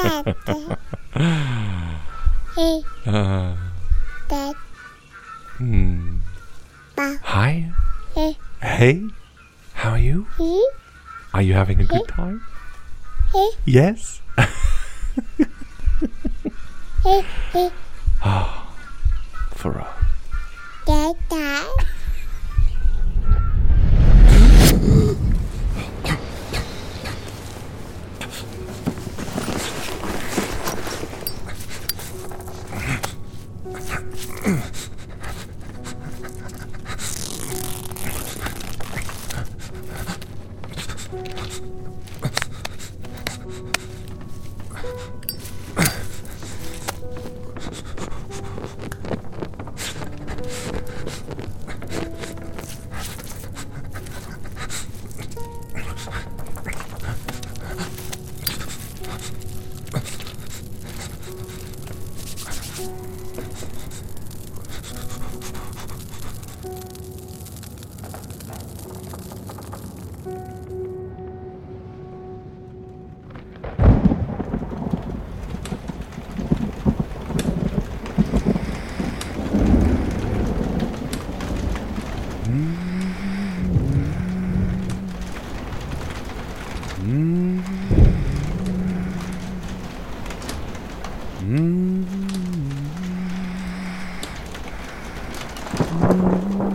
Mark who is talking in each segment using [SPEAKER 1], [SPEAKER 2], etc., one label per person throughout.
[SPEAKER 1] Hey,
[SPEAKER 2] Uh,
[SPEAKER 1] Dad.
[SPEAKER 2] hmm.
[SPEAKER 1] Ba.
[SPEAKER 2] Hi.
[SPEAKER 1] Hey,
[SPEAKER 2] Hey. How are you?
[SPEAKER 1] he,
[SPEAKER 2] Are you having a good time?
[SPEAKER 1] hey,
[SPEAKER 2] Yes.
[SPEAKER 1] hey, hey,
[SPEAKER 2] For a
[SPEAKER 1] Dad,
[SPEAKER 2] Sleep.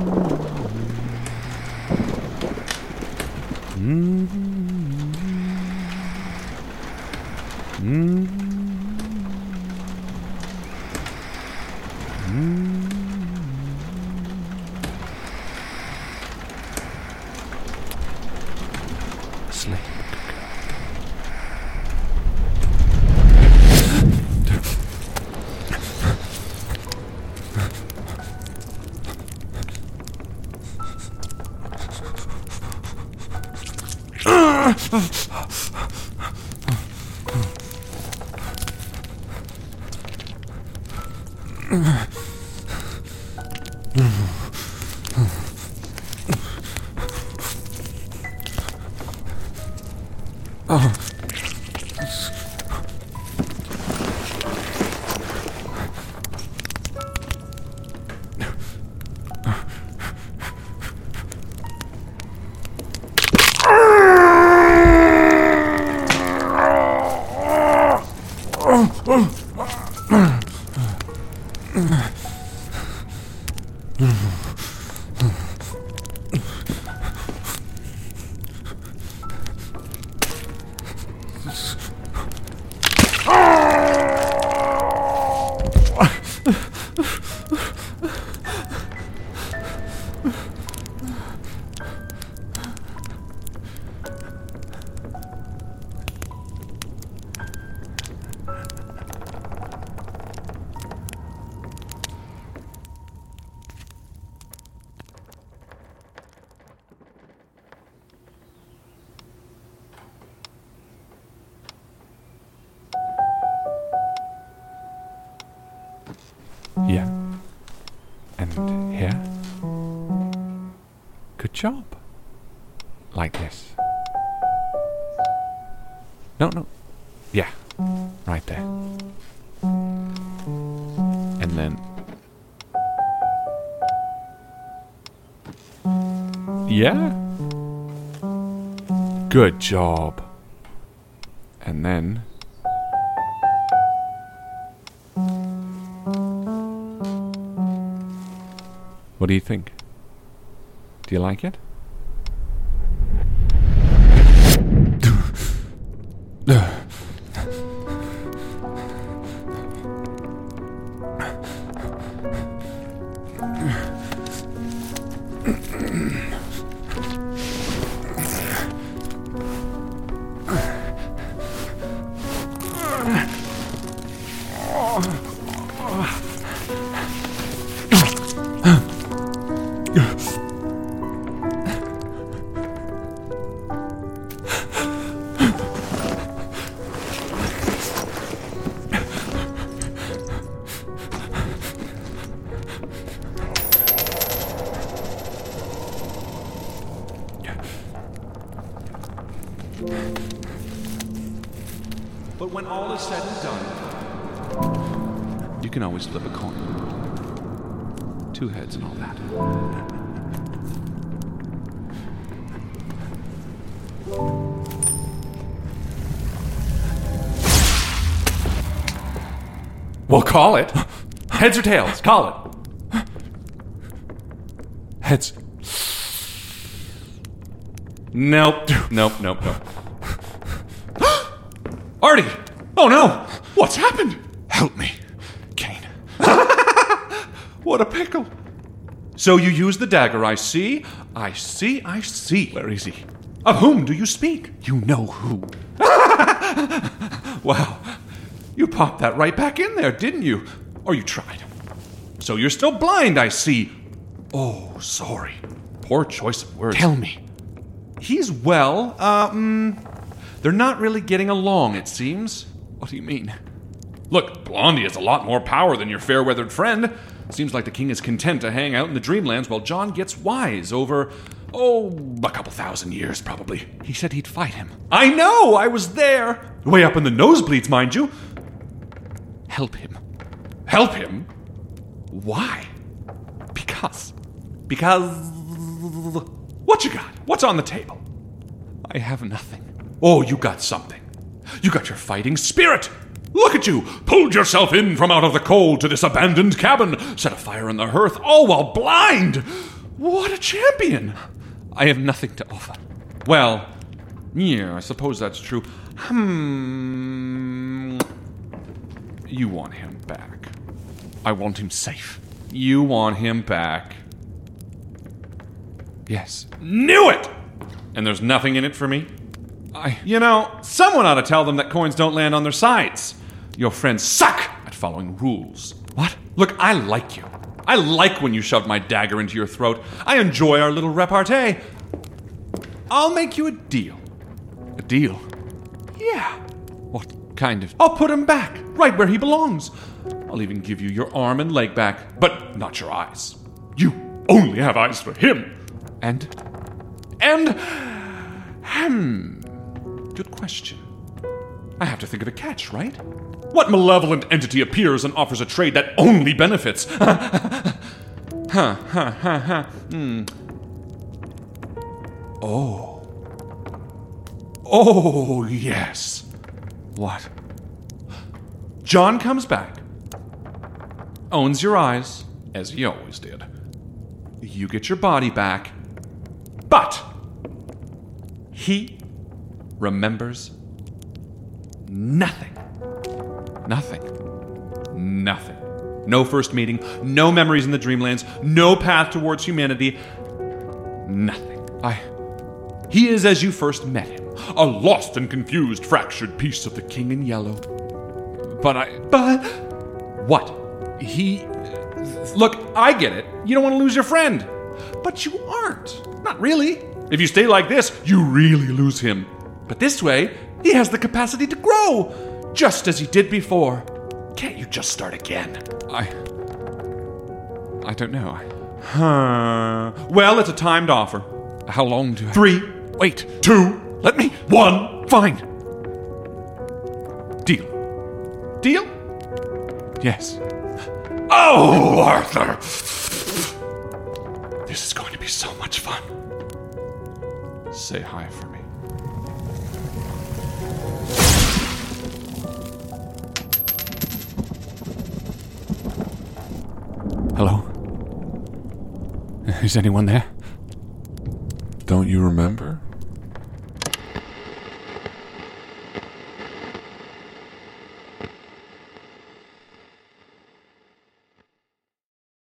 [SPEAKER 2] Yeah. And here. Good job. Like this. No, no. Yeah. Right there. And then. Yeah. Good job. And then. What do you think? Do you like it? But when all is said and done, you can always flip a coin. Two heads and all that. Well, call it. Heads or tails? Call it. Heads. Nope. Nope, nope, nope. Artie! Oh no! What's happened? Help me, Kane. what a pickle. So you use the dagger, I see. I see, I see. Where is he? Of whom do you speak? You know who. wow. You popped that right back in there, didn't you? Or you tried. So you're still blind, I see. Oh, sorry. Poor choice of words. Tell me. He's well, um. They're not really getting along, it seems. What do you mean? Look, Blondie has a lot more power than your fair weathered friend. Seems like the king is content to hang out in the Dreamlands while John gets wise over, oh, a couple thousand years, probably. He said he'd fight him. I know! I was there! Way up in the nosebleeds, mind you. Help him. Help him? Why? Because. Because. What you got? What's on the table? I have nothing. Oh, you got something. You got your fighting spirit. Look at you! Pulled yourself in from out of the cold to this abandoned cabin, set a fire in the hearth, all while blind! What a champion! I have nothing to offer. Well, yeah, I suppose that's true. Hmm. You want him back. I want him safe. You want him back. Yes. Knew it! And there's nothing in it for me? I. You know, someone ought to tell them that coins don't land on their sides. Your friends suck at following rules. What? Look, I like you. I like when you shoved my dagger into your throat. I enjoy our little repartee. I'll make you a deal. A deal? Yeah. What kind of? I'll put him back, right where he belongs. I'll even give you your arm and leg back, but not your eyes. You only have eyes for him. And? And? Hmm. Good question. I have to think of a catch, right? What malevolent entity appears and offers a trade that only benefits? huh, huh, huh, huh. Hmm. Oh. Oh, yes. What? John comes back, owns your eyes, as he always did. You get your body back, but he remembers nothing. Nothing. Nothing. No first meeting, no memories in the Dreamlands, no path towards humanity. Nothing. I. He is as you first met him a lost and confused, fractured piece of the King in Yellow. But I. But. What? He. Look, I get it. You don't want to lose your friend. But you aren't. Not really. If you stay like this, you really lose him. But this way, he has the capacity to grow, just as he did before. Can't you just start again? I. I don't know. Huh. Well, it's a timed offer. How long do I. Three. Wait. Two. Let me. One. Fine. Deal. Deal? Yes. Oh, Arthur! This is going to be so much fun. Say hi for me. Is anyone there?
[SPEAKER 3] Don't you remember?